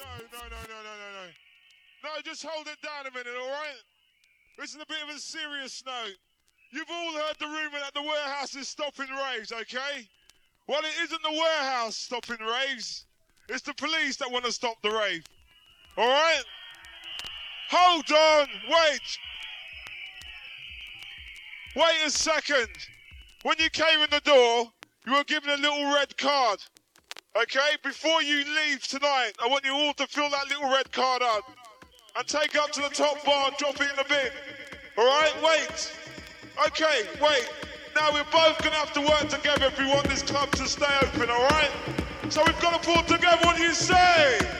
No, no, no, no, no, no, no. No, just hold it down a minute, all right? This is a bit of a serious note. You've all heard the rumour that the warehouse is stopping raves, okay? Well, it isn't the warehouse stopping raves. It's the police that want to stop the rave. All right? Hold on. Wait. Wait a second. When you came in the door, you were given a little red card. Okay? Before you leave tonight, I want you all to fill that little red card out and take it up to the top bar and drop it in the bin. All right? Wait. Okay, wait. Now we're both to have to work together if we want this club to stay open, all right? So we've got to pull together. What do you say?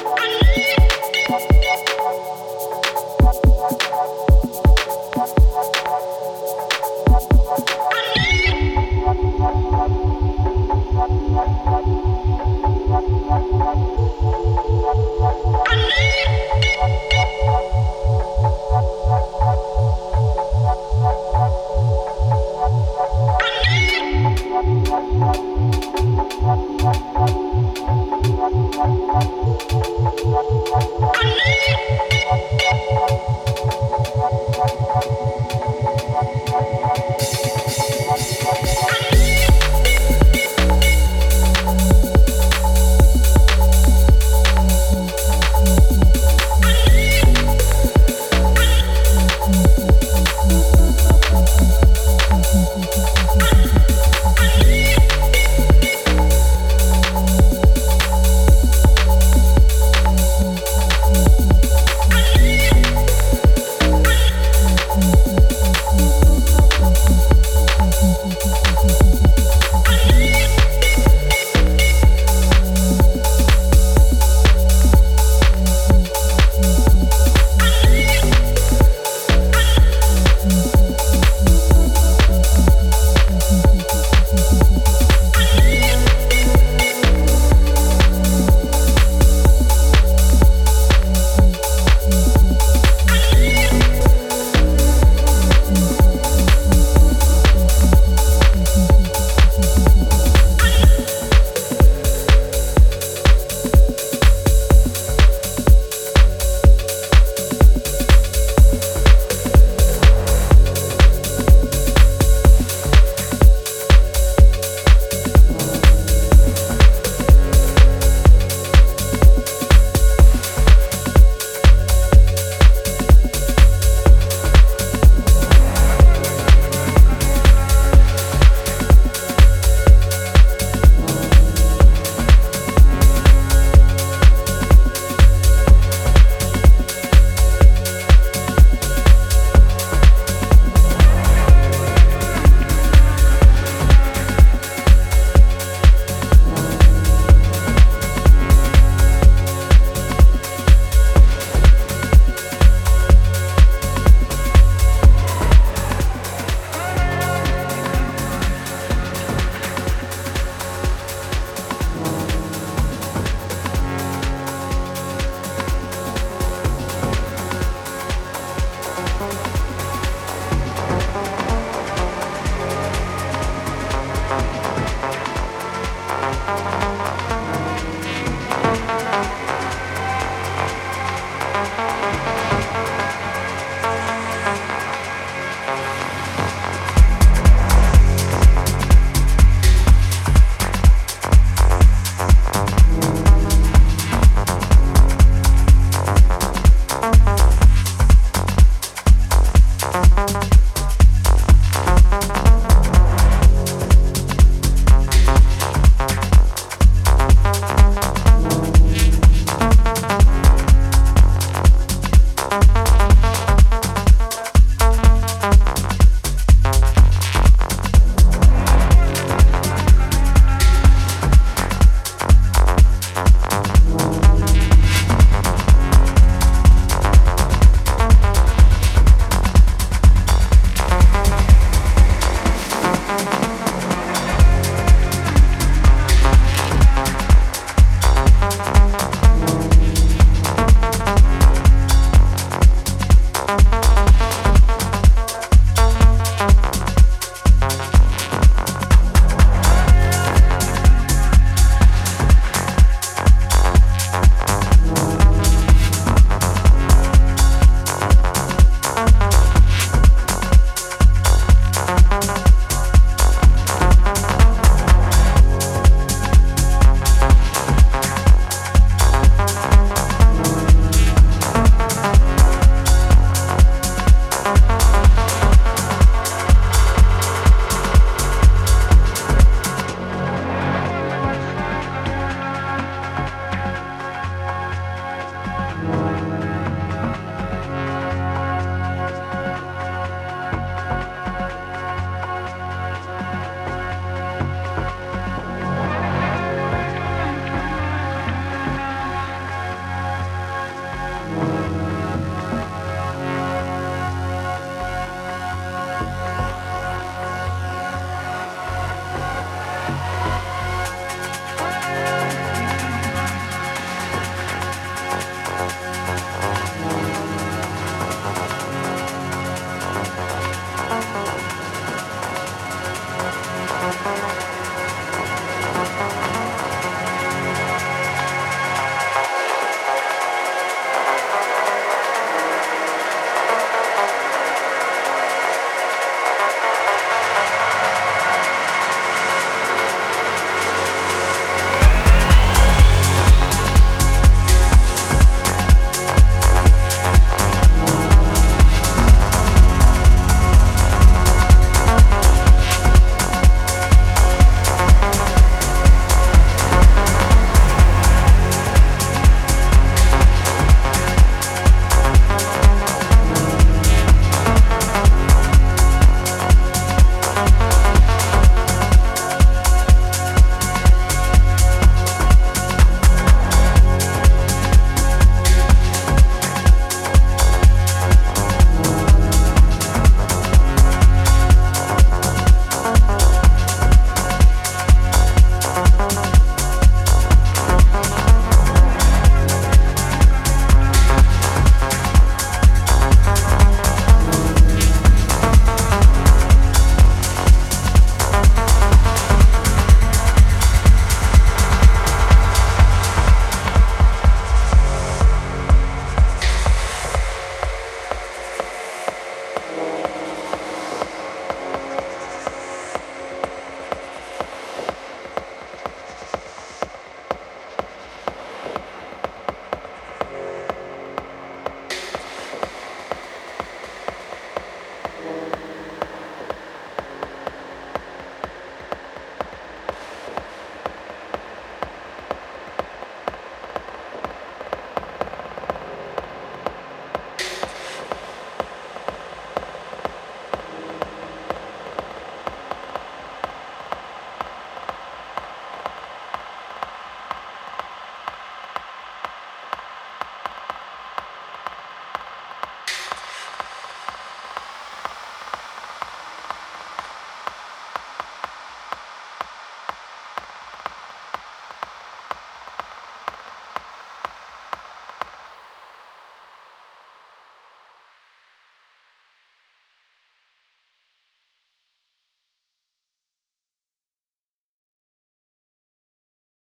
Thank.